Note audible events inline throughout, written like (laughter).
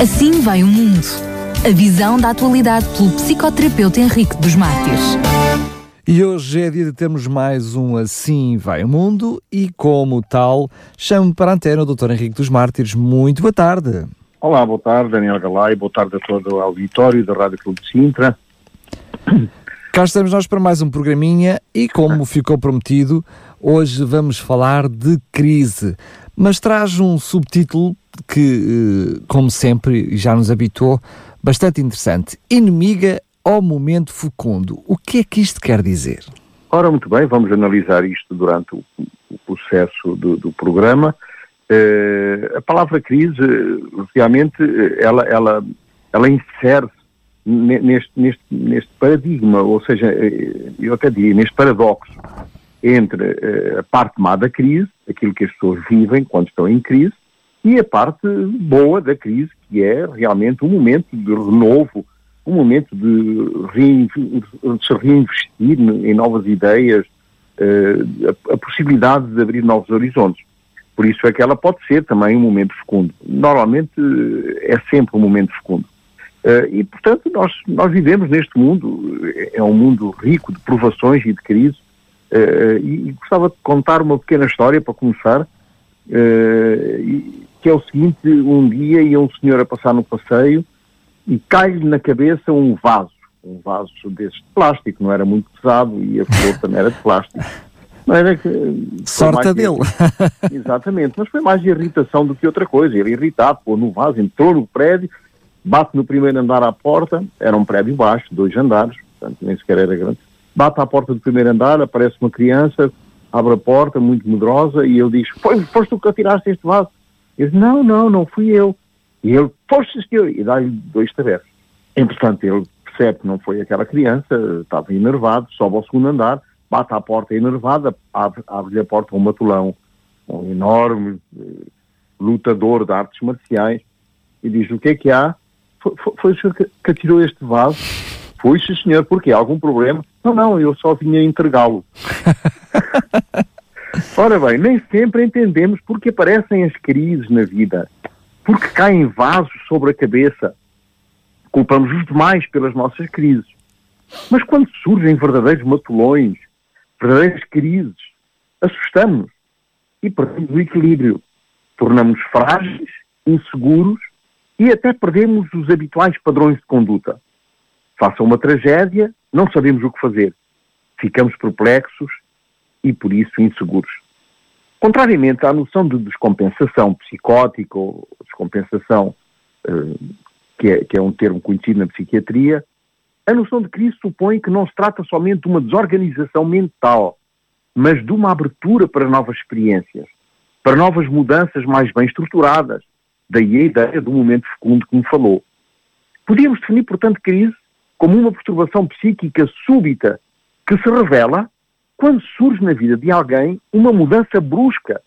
Assim vai o mundo. A visão da atualidade pelo psicoterapeuta Henrique dos Mártires. E hoje é dia de termos mais um Assim Vai o Mundo e, como tal, chamo para a antena o Dr. Henrique dos Mártires. Muito boa tarde. Olá, boa tarde, Daniel Galay, boa tarde a todo o auditório da Rádio Clube de Sintra. Cá estamos nós para mais um programinha e, como ficou prometido, hoje vamos falar de crise. Mas traz um subtítulo que, eh, como sempre, já nos habituou, bastante interessante. Inimiga ao momento fecundo. O que é que isto quer dizer? Ora, muito bem, vamos analisar isto durante o, o processo do, do programa. Uh, a palavra crise, realmente, ela, ela, ela insere-se neste, neste, neste paradigma, ou seja, eh, eu até diria, neste paradoxo entre uh, a parte má da crise, aquilo que as pessoas vivem quando estão em crise, e a parte boa da crise, que é realmente um momento de renovo, um momento de, de se reinvestir em novas ideias, uh, a, possibilidade de abrir novos horizontes. Por isso é que ela pode ser também um momento fecundo. Normalmente é sempre um momento fecundo. Uh, e, portanto, nós, nós vivemos neste mundo, é um mundo rico de provações e de crises, e, gostava de contar uma pequena história para começar, uh, que é o seguinte, um dia ia um senhor a passar no passeio e cai-lhe na cabeça um vaso, um vaso desses de plástico, não era muito pesado e a flor também era de plástico. (laughs) Não era que, Sorte dele. (laughs) Exatamente, mas foi mais de irritação do que outra coisa. Ele irritado, pô, no vaso, entrou no prédio, bate no primeiro andar à porta, era um prédio baixo, dois andares, portanto nem sequer era grande. Bate à porta do primeiro andar, aparece uma criança, abre a porta, muito medrosa, e ele diz: Foi, Foste tu que atiraste este vaso? Ele diz: Não, não, não fui eu. E ele: Foste senhor, e dá-lhe dois tabefes. Entretanto, ele percebe que não foi aquela criança, estava enervado, sobe ao segundo andar, bate à porta enervada, abre-lhe abre a porta um matulão, um enorme eh, lutador de artes marciais, e diz: O que é que há? Foi, foi, o senhor que, que atirou este vaso? Foi, sim, senhor. Porquê? Algum problema? Não, não, eu só vinha entregá-lo. (laughs) Ora bem, nem sempre entendemos porque aparecem as crises na vida. Porque caem vasos sobre a cabeça. Culpamos os demais pelas nossas crises. Mas quando surgem verdadeiros matulões, verdadeiras crises, assustamos e perdemos o equilíbrio. Tornamos frágeis, inseguros e até perdemos os habituais padrões de conduta. Faça uma tragédia, não sabemos o que fazer. Ficamos perplexos e, por isso, inseguros. Contrariamente à noção de descompensação psicótica ou descompensação, uh, que, é, que é um termo conhecido na psiquiatria, a noção de crise supõe que não se trata somente de uma desorganização mental, mas de uma abertura para novas experiências, para novas mudanças mais bem estruturadas. Daí a ideia do momento fecundo que me falou. Podíamos definir, portanto, crise como uma perturbação psíquica súbita que se revela quando surge na vida de alguém uma mudança brusca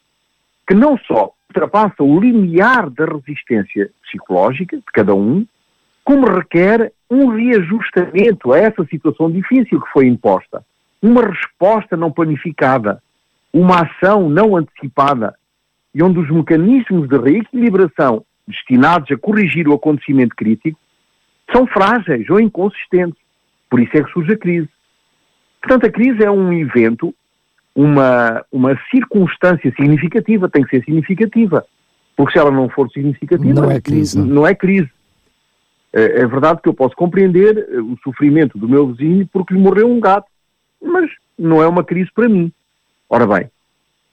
que não só ultrapassa o limiar da resistência psicológica de cada um, como requer um reajustamento a essa situação difícil que foi imposta, uma resposta não planificada, uma ação não antecipada, e onde os mecanismos de reequilibração destinados a corrigir o acontecimento crítico são frágeis ou inconsistentes. Por isso é que surge a crise. Portanto, a crise é um evento, uma, uma circunstância significativa, tem que ser significativa. Porque se ela não for significativa, não é crise. Não, não é crise. É, é, verdade que eu posso compreender eh, o sofrimento do meu vizinho porque lhe morreu um gato, mas não é uma crise para mim. Ora bem,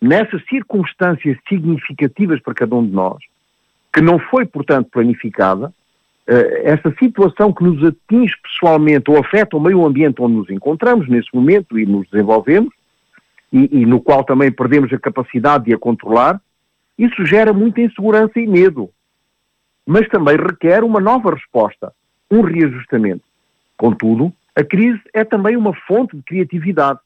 nessas circunstâncias significativas para cada um de nós, que não foi, portanto, planificada, eh, essa situação que nos atinge pessoalmente ou afeta o meio ambiente onde nos encontramos nesse momento e nos desenvolvemos, e, e, no qual também perdemos a capacidade de a controlar, isso gera muita insegurança e medo. Mas também requer uma nova resposta, um reajustamento. Contudo, a crise é também uma fonte de criatividade.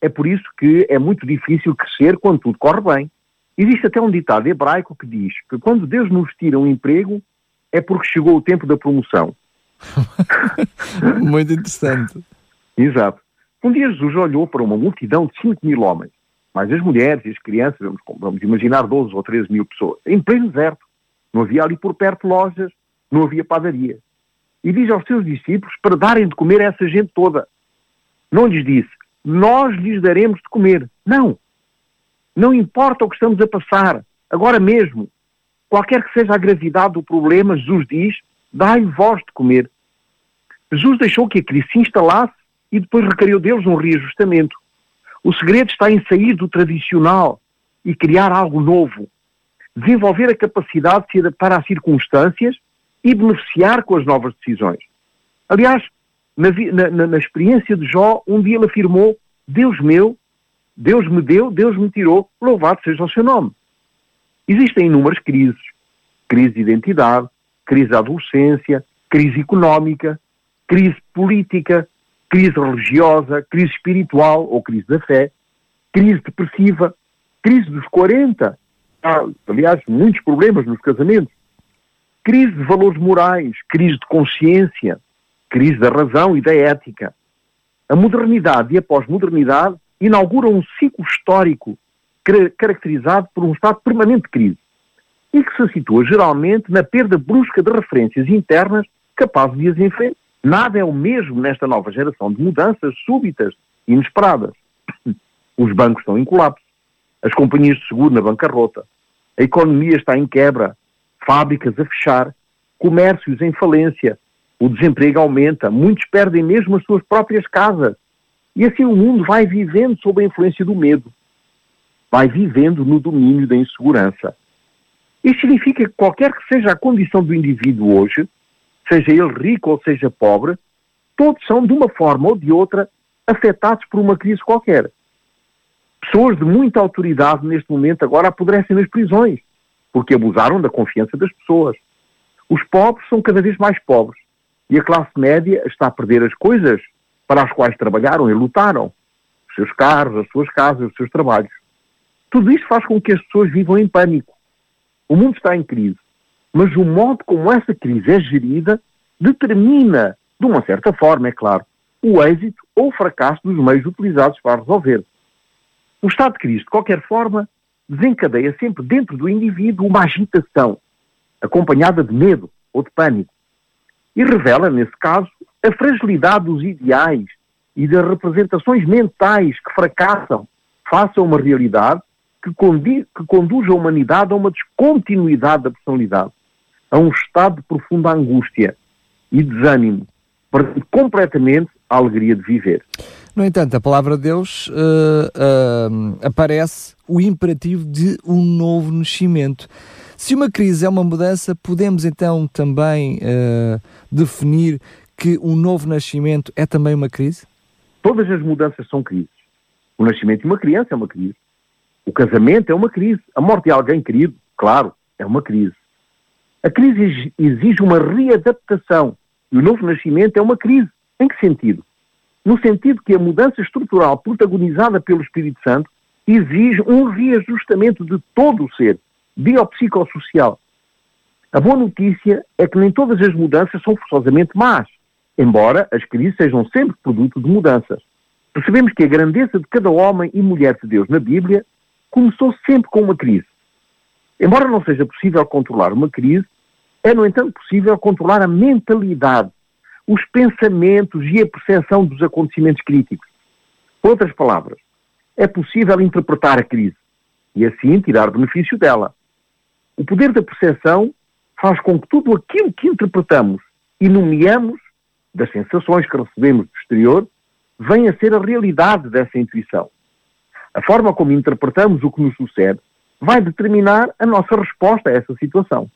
É por isso que é muito difícil crescer quando tudo corre bem. Existe até um ditado hebraico que diz que quando Deus nos tira um emprego, é porque chegou o tempo da promoção. (laughs) Muito interessante. Exato. Um dia Jesus olhou para uma multidão de 5 mil homens, mais as mulheres e as crianças, vamos, vamos imaginar 12 ou 13 mil pessoas, em pleno deserto. Não havia ali por perto lojas, não havia padaria. E diz aos seus discípulos para darem de comer a essa gente toda. Não lhes disse, nós lhes daremos de comer. Não. Não importa o que estamos a passar, agora mesmo. Qualquer que seja a gravidade do problema, Jesus diz, dai-lhe vós de comer. Jesus deixou que a crise se instalasse e depois requeriu deles um reajustamento. O segredo está em sair do tradicional e criar algo novo. Desenvolver a capacidade de se adaptar às circunstâncias e beneficiar com as novas decisões. Aliás, na, na, na, experiência de Jó, um dia ele afirmou: Deus meu, Deus me deu, Deus me tirou, louvado seja o seu nome. Existem inúmeras crises: crise de identidade, crise da adolescência, crise económica, crise política, crise religiosa, crise espiritual ou crise da fé, crise depressiva, crise dos 40. Há, aliás, muitos problemas nos casamentos. Crise de valores morais, crise de consciência, crise da razão e da ética. A modernidade e a pós-modernidade inauguram um ciclo histórico caracterizado por um estado permanente de crise e que se situa geralmente na perda brusca de referências internas capazes de as enfrentar. Nada é o mesmo nesta nova geração de mudanças súbitas e inesperadas. (clears throat) Os bancos estão em colapso, as companhias de seguro na bancarrota, a economia está em quebra, fábricas a fechar, comércios em falência, o desemprego aumenta, muitos perdem mesmo as suas próprias casas. E assim o mundo vai vivendo sob a influência do medo, vai vivendo no domínio da insegurança. Isto significa que qualquer que seja a condição do indivíduo hoje, seja ele rico ou seja pobre, todos são, de uma forma ou de outra, afetados por uma crise qualquer. Pessoas de muita autoridade neste momento agora apodrecem nas prisões, porque abusaram da confiança das pessoas. Os pobres são cada vez mais pobres e a classe média está a perder as coisas para as quais trabalharam e lutaram. Os seus carros, as suas casas, os seus trabalhos. Tudo isto faz com que as pessoas vivam em pânico. O mundo está em crise mas o modo como essa crise é gerida determina, de uma certa forma, é claro, o êxito ou o fracasso dos meios utilizados para resolver. O estado de crise, de qualquer forma, desencadeia sempre dentro do indivíduo uma agitação, acompanhada de medo ou de pânico, e revela, nesse caso, a fragilidade dos ideais e das representações mentais que fracassam face a uma realidade que, que conduz a humanidade a uma descontinuidade da personalidade a um estado de profunda angústia e desânimo, perdendo completamente a alegria de viver. No entanto, a palavra de Deus uh, uh, aparece o imperativo de um novo nascimento. Se uma crise é uma mudança, podemos então também uh, definir que um novo nascimento é também uma crise? Todas as mudanças são crises. O nascimento de uma criança é uma crise. O casamento é uma crise. A morte de alguém querido, claro, é uma crise. A crise exige uma readaptação e o novo nascimento é uma crise. Em que sentido? No sentido que a mudança estrutural protagonizada pelo Espírito Santo exige um reajustamento de todo o ser, biopsicossocial. A boa notícia é que nem todas as mudanças são forçosamente más, embora as crises sejam sempre produto de mudanças. Percebemos que a grandeza de cada homem e mulher de Deus na Bíblia começou sempre com uma crise. Embora não seja possível controlar uma crise, é, no entanto, possível controlar a mentalidade, os pensamentos e a percepção dos acontecimentos críticos. Outras palavras, é possível interpretar a crise e, assim, tirar benefício dela. O poder da percepção faz com que tudo aquilo que interpretamos e nomeamos das sensações que recebemos do exterior venha a ser a realidade dessa intuição. A forma como interpretamos o que nos sucede vai determinar a nossa resposta a essa situação.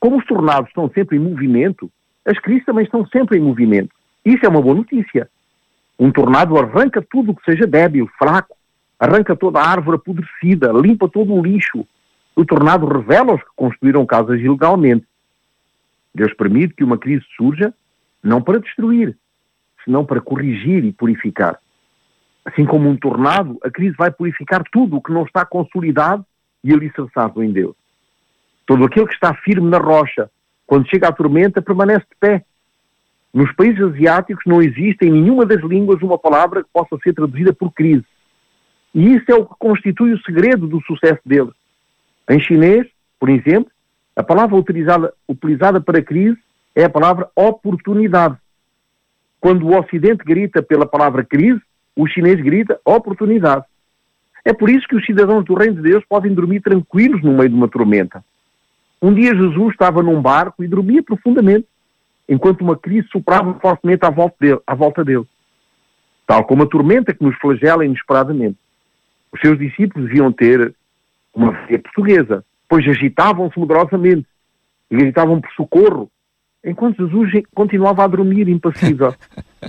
Como os tornados estão sempre em movimento, as crises também estão sempre em movimento. Isso é uma boa notícia. Um tornado arranca tudo o que seja débil, fraco, arranca toda a árvore apodrecida, limpa todo o lixo. O tornado revela os que construíram casas ilegalmente. Deus permite que uma crise surja não para destruir, senão para corrigir e purificar. Assim como um tornado, a crise vai purificar tudo o que não está consolidado e alicerçado em Deus. Todo aquele que está firme na rocha, quando chega a tormenta, permanece de pé. Nos países asiáticos não existe em nenhuma das línguas uma palavra que possa ser traduzida por crise. E isso é o que constitui o segredo do sucesso deles. Em chinês, por exemplo, A palavra utilizada, utilizada para crise é a palavra oportunidade. Quando o Ocidente grita pela palavra crise, o chinês grita oportunidade. É por isso que os cidadãos do Reino de Deus podem dormir tranquilos no meio de uma tormenta. Um dia Jesus estava num barco e dormia profundamente, enquanto uma crise soprava fortemente à volta dele. À volta dele. Tal como a tormenta que nos flagela inesperadamente. Os seus discípulos deviam ter uma fé portuguesa, pois agitavam-se moderosamente e gritavam por socorro, enquanto Jesus continuava a dormir impassível.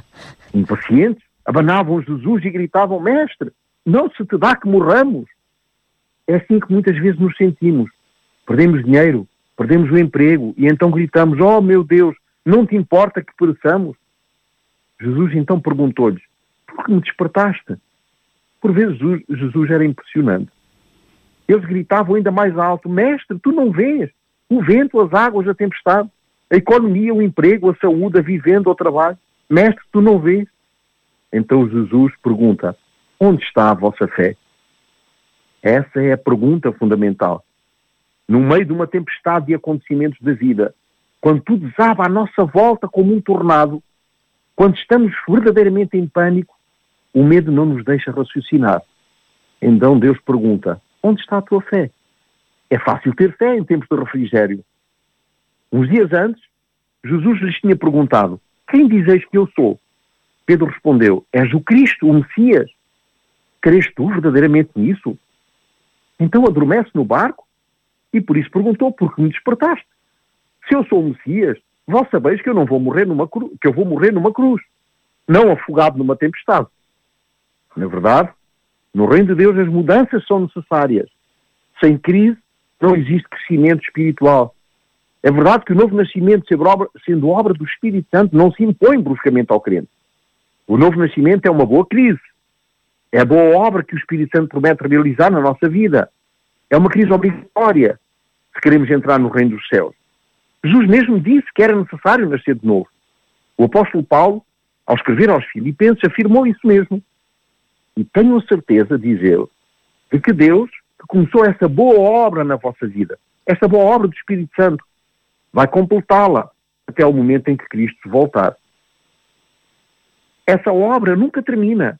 (laughs) Impacientes, abanavam Jesus e gritavam: Mestre, não se te dá que morramos. É assim que muitas vezes nos sentimos. Perdemos dinheiro, perdemos o emprego e então gritamos: Oh meu Deus, não te importa que pereçamos? Jesus então perguntou-lhes: Por que me despertaste? Por vezes Jesus era impressionante. Eles gritavam ainda mais alto: Mestre, tu não vês o vento, as águas, a tempestade, a economia, o emprego, a saúde, a vivenda, o trabalho. Mestre, tu não vês? Então Jesus pergunta: Onde está a vossa fé? Essa é a pergunta fundamental. No meio de uma tempestade de acontecimentos da vida, quando tudo desaba à nossa volta como um tornado, quando estamos verdadeiramente em pânico, o medo não nos deixa raciocinar. Então Deus pergunta: Onde está a tua fé? É fácil ter fé em tempos de refrigério. Uns dias antes, Jesus lhes tinha perguntado: Quem dizeis que eu sou? Pedro respondeu: És o Cristo, o Messias. Crês tu verdadeiramente nisso? Então adormece no barco e por isso perguntou: Por que me despertaste? Se eu sou o Messias, vós sabeis que eu não vou morrer numa cruz, que eu vou morrer numa cruz, não afogado numa tempestade. Na verdade, no reino de Deus as mudanças são necessárias. Sem crise não existe crescimento espiritual. É verdade que o novo nascimento, sendo obra, do Espírito Santo, não se impõe bruscamente ao crente. O novo nascimento é uma boa crise. É a boa obra que o Espírito Santo promete realizar na nossa vida. É uma crise obrigatória se queremos entrar no reino dos céus. Jesus mesmo disse que era necessário nascer de novo. O apóstolo Paulo, ao escrever aos Filipenses, afirmou isso mesmo. E tenho a certeza, diz ele, de que Deus, que começou essa boa obra na vossa vida, essa boa obra do Espírito Santo, vai completá-la até o momento em que Cristo voltar. Essa obra nunca termina,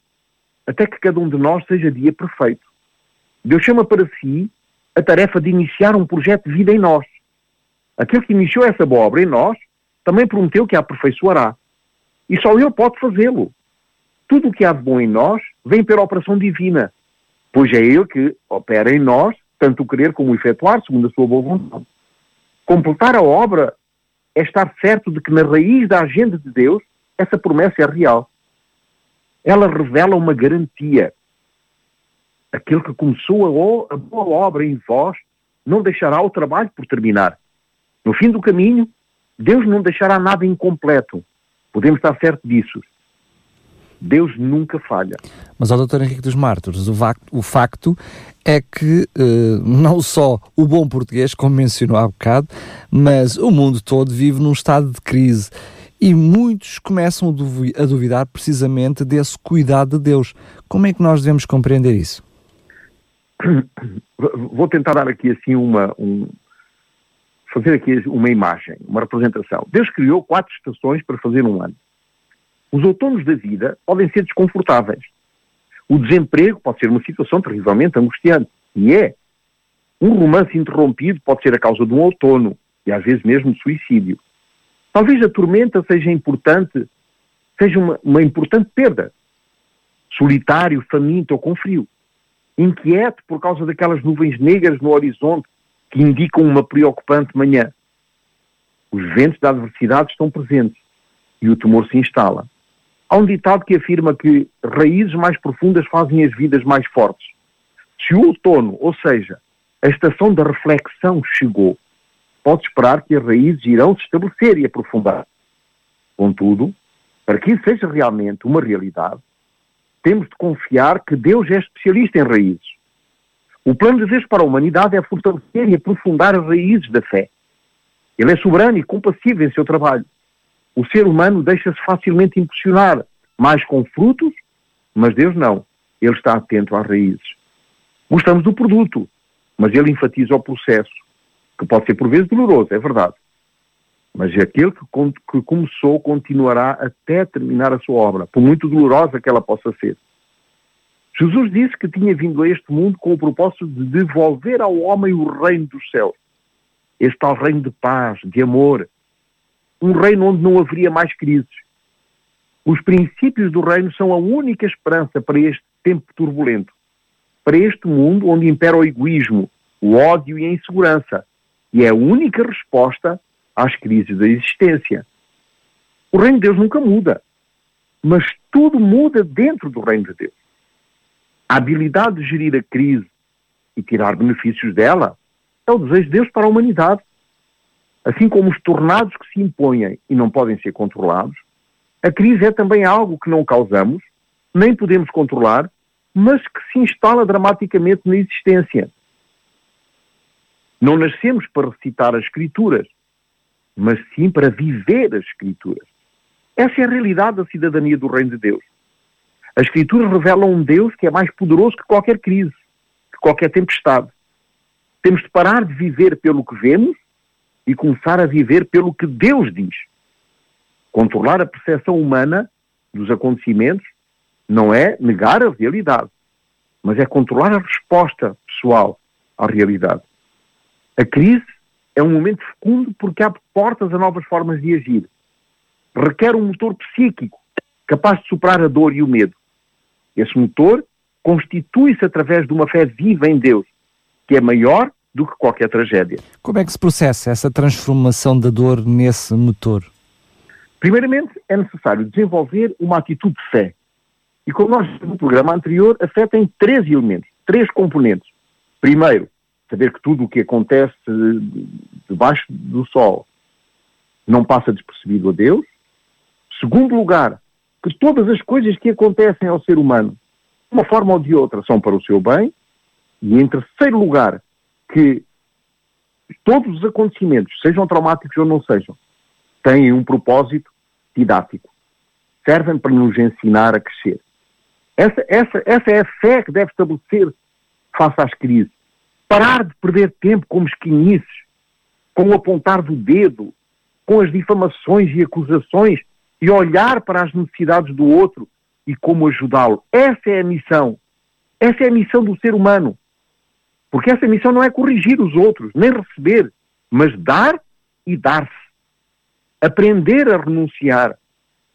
até que cada um de nós seja dia perfeito. Deus chama para si a tarefa de iniciar um projeto de vida em nós. Aquele que iniciou essa boa obra em nós também prometeu que a aperfeiçoará. E só Ele pode fazê-lo. Tudo o que há de bom em nós vem pela operação divina, pois é Ele que opera em nós, tanto o querer como o efetuar, segundo a sua boa vontade. Completar a obra é estar certo de que na raiz da agenda de Deus essa promessa é real. Ela revela uma garantia. Aquele que começou a, boa obra em vós não deixará o trabalho por terminar. No fim do caminho, Deus não deixará nada incompleto. Podemos estar certos disso. Deus nunca falha. Mas ao Dr. Henrique dos Mártires, o, o facto é que uh, não só o bom português, como mencionou há bocado, mas o mundo todo vive num estado de crise. E muitos começam a duvidar precisamente desse cuidado de Deus. Como é que nós devemos compreender isso? (coughs) Vou tentar dar aqui assim uma, um, fazer aqui uma imagem, uma representação. Deus criou quatro estações para fazer um ano. Os outonos da vida podem ser desconfortáveis. O desemprego pode ser uma situação terrivelmente angustiante. E é. Um romance interrompido pode ser a causa de um outono e às vezes mesmo de suicídio. Talvez a tormenta seja importante, seja uma, uma importante perda. Solitário, faminto ou com frio. Inquieto por causa daquelas nuvens negras no horizonte que indicam uma preocupante manhã. Os ventos da adversidade estão presentes e o temor se instala. Há um ditado que afirma que raízes mais profundas fazem as vidas mais fortes. Se o outono, ou seja, a estação da reflexão chegou, pode esperar que as raízes irão se estabelecer e aprofundar. Contudo, para que isso seja realmente uma realidade, temos de confiar que Deus é especialista em raízes. O plano de Deus para a humanidade é fortalecer e aprofundar as raízes da fé. Ele é soberano e compassivo em seu trabalho. O ser humano deixa-se facilmente impulsionar, mais com frutos, mas Deus não. Ele está atento às raízes. Gostamos do produto, mas ele enfatiza o processo, que pode ser por vezes doloroso, é verdade. Mas aquele que, que começou continuará até terminar a sua obra, por muito dolorosa que ela possa ser. Jesus disse que tinha vindo a este mundo com o propósito de devolver ao homem o reino dos céus. Este tal reino de paz, de amor. Um reino onde não haveria mais crises. Os princípios do reino são a única esperança para este tempo turbulento. Para este mundo onde impera o egoísmo, o ódio e a insegurança. E é a única resposta às crises da existência. O reino de Deus nunca muda. Mas tudo muda dentro do reino de Deus. A habilidade de gerir a crise e tirar benefícios dela é o desejo de Deus para a humanidade. Assim como os tornados que se impõem e não podem ser controlados, a crise é também algo que não causamos, nem podemos controlar, mas que se instala dramaticamente na existência. Não nascemos para recitar as Escrituras, mas sim para viver as Escrituras. Essa é a realidade da cidadania do Reino de Deus. As Escrituras revelam um Deus que é mais poderoso que qualquer crise, que qualquer tempestade. Temos de parar de viver pelo que vemos e começar a viver pelo que Deus diz. Controlar a percepção humana dos acontecimentos não é negar a realidade, mas é controlar a resposta pessoal à realidade. A crise é um momento fecundo porque abre portas a novas formas de agir. Requer um motor psíquico capaz de superar a dor e o medo. Esse motor constitui-se através de uma fé viva em Deus, que é maior do que qualquer tragédia. Como é que se processa essa transformação da dor nesse motor? Primeiramente, é necessário desenvolver uma atitude de fé. E como nós no programa anterior, a fé tem três elementos, três componentes. Primeiro, saber que tudo o que acontece debaixo do sol não passa despercebido a Deus. Segundo lugar, que todas as coisas que acontecem ao ser humano, de uma forma ou de outra, são para o seu bem. E em terceiro lugar, que todos os acontecimentos, sejam traumáticos ou não sejam, têm um propósito didático. Servem para nos ensinar a crescer. Essa, essa, essa é a fé que deve estabelecer face às crises. Parar de perder tempo com mesquinices, com o apontar do dedo, com as difamações e acusações e olhar para as necessidades do outro e como ajudá-lo. Essa é a missão. Essa é a missão do ser humano. Porque essa missão não é corrigir os outros, nem receber, mas dar e dar-se. Aprender a renunciar.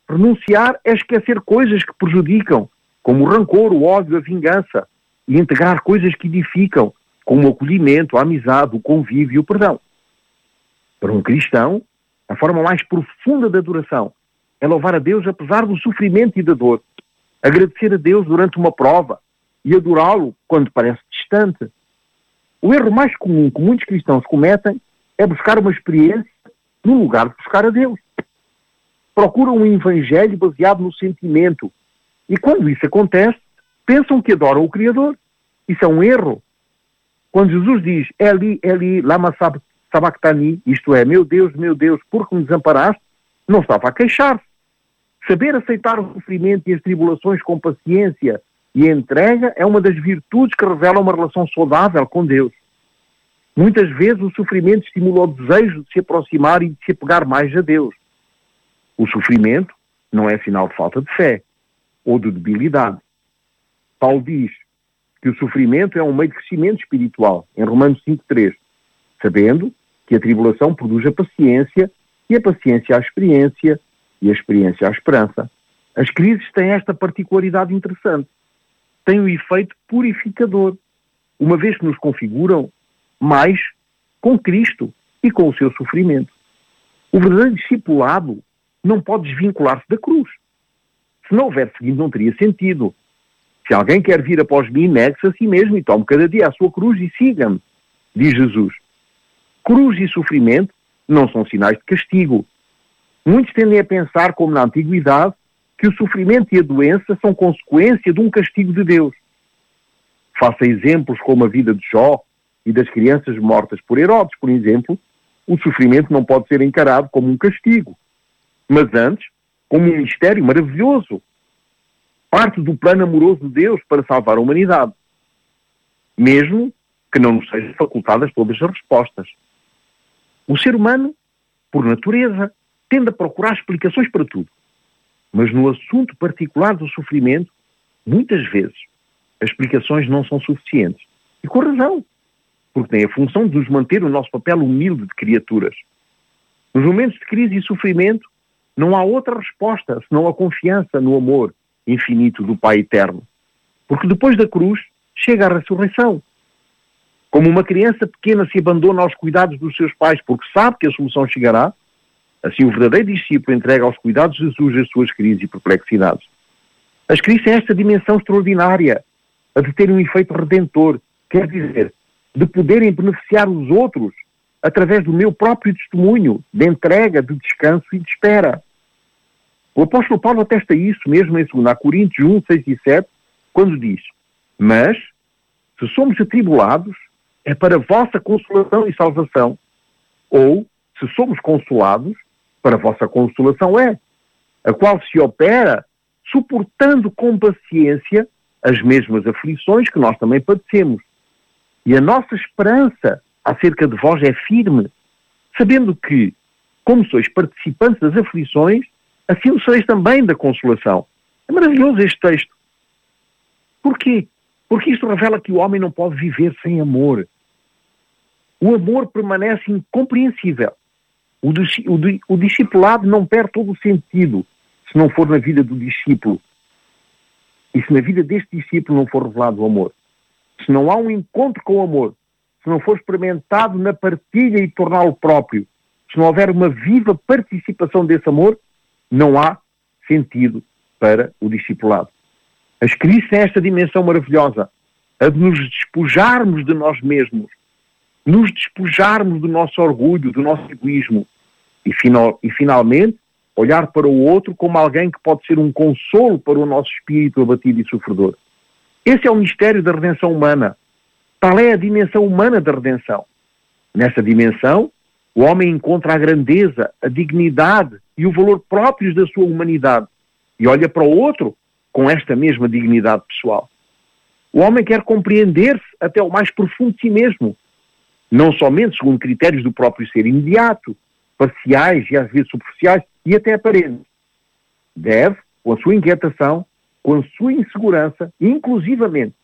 Renunciar é esquecer coisas que prejudicam, como o rancor, o ódio, a vingança, e integrar coisas que edificam, como o acolhimento, a amizade, o convívio e o perdão. Para um cristão, a forma mais profunda da adoração é louvar a Deus apesar do sofrimento e da dor. Agradecer a Deus durante uma prova e adorá-lo quando parece distante. O erro mais comum que muitos cristãos cometem é buscar uma experiência no lugar de buscar a Deus. Procuram um evangelho baseado no sentimento. E quando isso acontece, pensam que adoram o Criador. Isso é um erro. Quando Jesus diz Eli, Eli, lama sabachthani, isto é, meu Deus, meu Deus, por que me desamparaste, não estava a queixar-se. Saber aceitar o sofrimento e as tribulações com paciência e entrega é uma das virtudes que revela uma relação saudável com Deus. Muitas vezes o sofrimento estimula o desejo de se aproximar e de se apegar mais a Deus. O sofrimento não é sinal de falta de fé ou de debilidade. Paulo diz que o sofrimento é um meio de crescimento espiritual, em Romanos 5.3, sabendo que a tribulação produz a paciência e a paciência a experiência e a experiência à esperança. As crises têm esta particularidade interessante. Têm um efeito purificador, uma vez que nos configuram mais com Cristo e com o seu sofrimento. O verdadeiro discipulado não pode desvincular-se da cruz. Se não houver seguido, não teria sentido. Se alguém quer vir após mim, negue-se a si mesmo e tome cada dia a sua cruz e siga-me, diz Jesus. Cruz e sofrimento não são sinais de castigo, Muitos tendem a pensar, como na antiguidade, que o sofrimento e a doença são consequência de um castigo de Deus. Faça exemplos como a vida de Jó e das crianças mortas por Herodes, por exemplo, o sofrimento não pode ser encarado como um castigo, mas antes como um mistério maravilhoso, parte do plano amoroso de Deus para salvar a humanidade, mesmo que não nos sejam facultadas todas as respostas. O ser humano, por natureza, tende a procurar explicações para tudo. Mas no assunto particular do sofrimento, muitas vezes as explicações não são suficientes. E com razão. Porque tem a função de nos manter o nosso papel humilde de criaturas. Nos momentos de crise e sofrimento, não há outra resposta senão a confiança no amor infinito do Pai Eterno. Porque depois da cruz chega a ressurreição. Como uma criança pequena se abandona aos cuidados dos seus pais porque sabe que a solução chegará, assim o verdadeiro discípulo entrega aos cuidados de Jesus as suas crises e perplexidades. As crises têm esta dimensão extraordinária, a de ter um efeito redentor, quer dizer, de poderem beneficiar os outros através do meu próprio testemunho, de entrega, de descanso e de espera. O apóstolo Paulo atesta isso mesmo em 2 Coríntios 1, 6 e 7, quando diz: Mas, se somos atribulados, é para vossa consolação e salvação. Ou, se somos consolados, para vossa consolação é, a qual se opera suportando com paciência as mesmas aflições que nós também padecemos. E a nossa esperança acerca de vós é firme, sabendo que, como sois participantes das aflições, assim o sereis também da consolação. É maravilhoso este texto. Porquê? Porque isto revela que o homem não pode viver sem amor. O amor permanece incompreensível. O, o, o discipulado não perde todo o sentido se não for na vida do discípulo. E se na vida deste discípulo não for revelado o amor. Se não há um encontro com o amor, se não for experimentado na partilha e torná-lo próprio, se não houver uma viva participação desse amor, não há sentido para o discipulado. As crises têm esta dimensão maravilhosa, a de nos despojarmos de nós mesmos, nos despojarmos do nosso orgulho, do nosso egoísmo e, final, e finalmente olhar para o outro como alguém que pode ser um consolo para o nosso espírito abatido e sofredor. Esse é o mistério da redenção humana. Tal é a dimensão humana da redenção. Nessa dimensão, o homem encontra a grandeza, a dignidade e o valor próprios da sua humanidade e olha para o outro com esta mesma dignidade pessoal. O homem quer compreender-se até o mais profundo de si mesmo, não somente segundo critérios do próprio ser imediato, parciais e às vezes superficiais e até aparentes. Deve, com a sua inquietação, com a sua insegurança, inclusivamente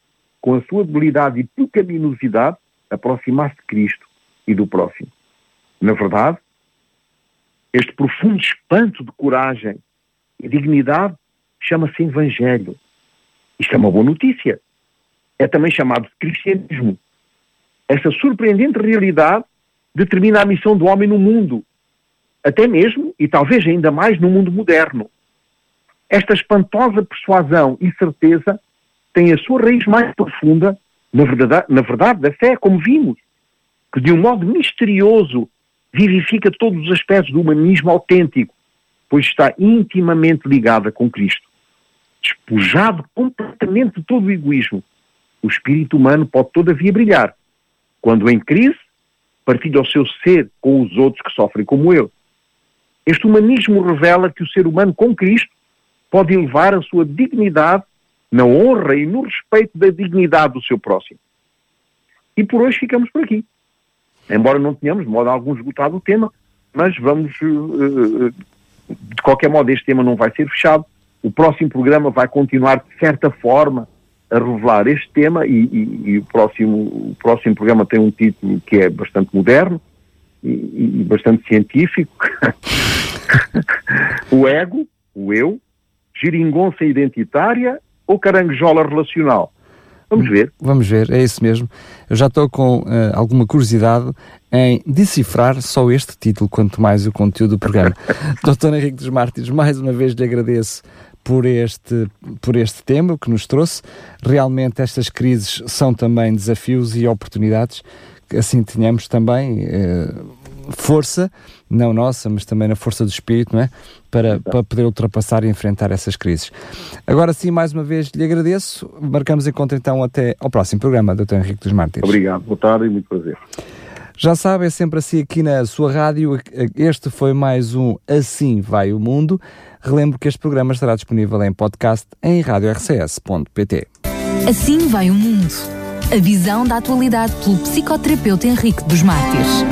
com a sua debilidade e pecaminosidade, aproximar-se de Cristo e do próximo. Na verdade, este profundo espanto de coragem e dignidade chama-se Evangelho. Isto é uma boa notícia. É também chamado de cristianismo. Esta surpreendente realidade determina a missão do homem no mundo, até mesmo, e talvez ainda mais, no mundo moderno. Esta espantosa persuasão e certeza tem a sua raiz mais profunda na verdade, na verdade da fé, como vimos, que de um modo misterioso vivifica todos os aspectos do humanismo autêntico, pois está intimamente ligada com Cristo. Despojado completamente de todo o egoísmo, o espírito humano pode todavia brilhar, quando em crise, partilha o seu ser com os outros que sofrem como eu. Este humanismo revela que o ser humano com Cristo pode elevar a sua dignidade na honra e no respeito da dignidade do seu próximo. E por hoje ficamos por aqui. Embora não tenhamos, de modo algum, esgotado o tema, mas vamos, uh, de qualquer modo, este tema não vai ser fechado. O próximo programa vai continuar, de certa forma, a revelar este tema e, e, e, o, próximo, o próximo programa tem um título que é bastante moderno e, e bastante científico. (laughs) o ego, o eu, geringonça identitária ou caranguejola relacional? Vamos ver. Vamos ver, é isso mesmo. Eu já estou com uh, alguma curiosidade em decifrar só este título, quanto mais o conteúdo do programa. (laughs) Doutor Henrique dos Mártires, mais uma vez lhe agradeço por este, por este tema que nos trouxe. Realmente estas crises são também desafios e oportunidades, assim tenhamos também eh, força, não nossa, mas também na força do espírito, não é? Para, para poder ultrapassar e enfrentar essas crises. Agora sim, mais uma vez lhe agradeço. Marcamos encontro então até ao próximo programa, Dr. Henrique dos Mártires. Obrigado, boa tarde e muito prazer. Já sabe, é sempre assim aqui na sua rádio. Este foi mais um Assim Vai o Mundo. Relembro que este programa estará disponível em podcast em radiorcs.pt. Assim vai o mundo. A visão da atualidade pelo psicoterapeuta Henrique dos Mártires.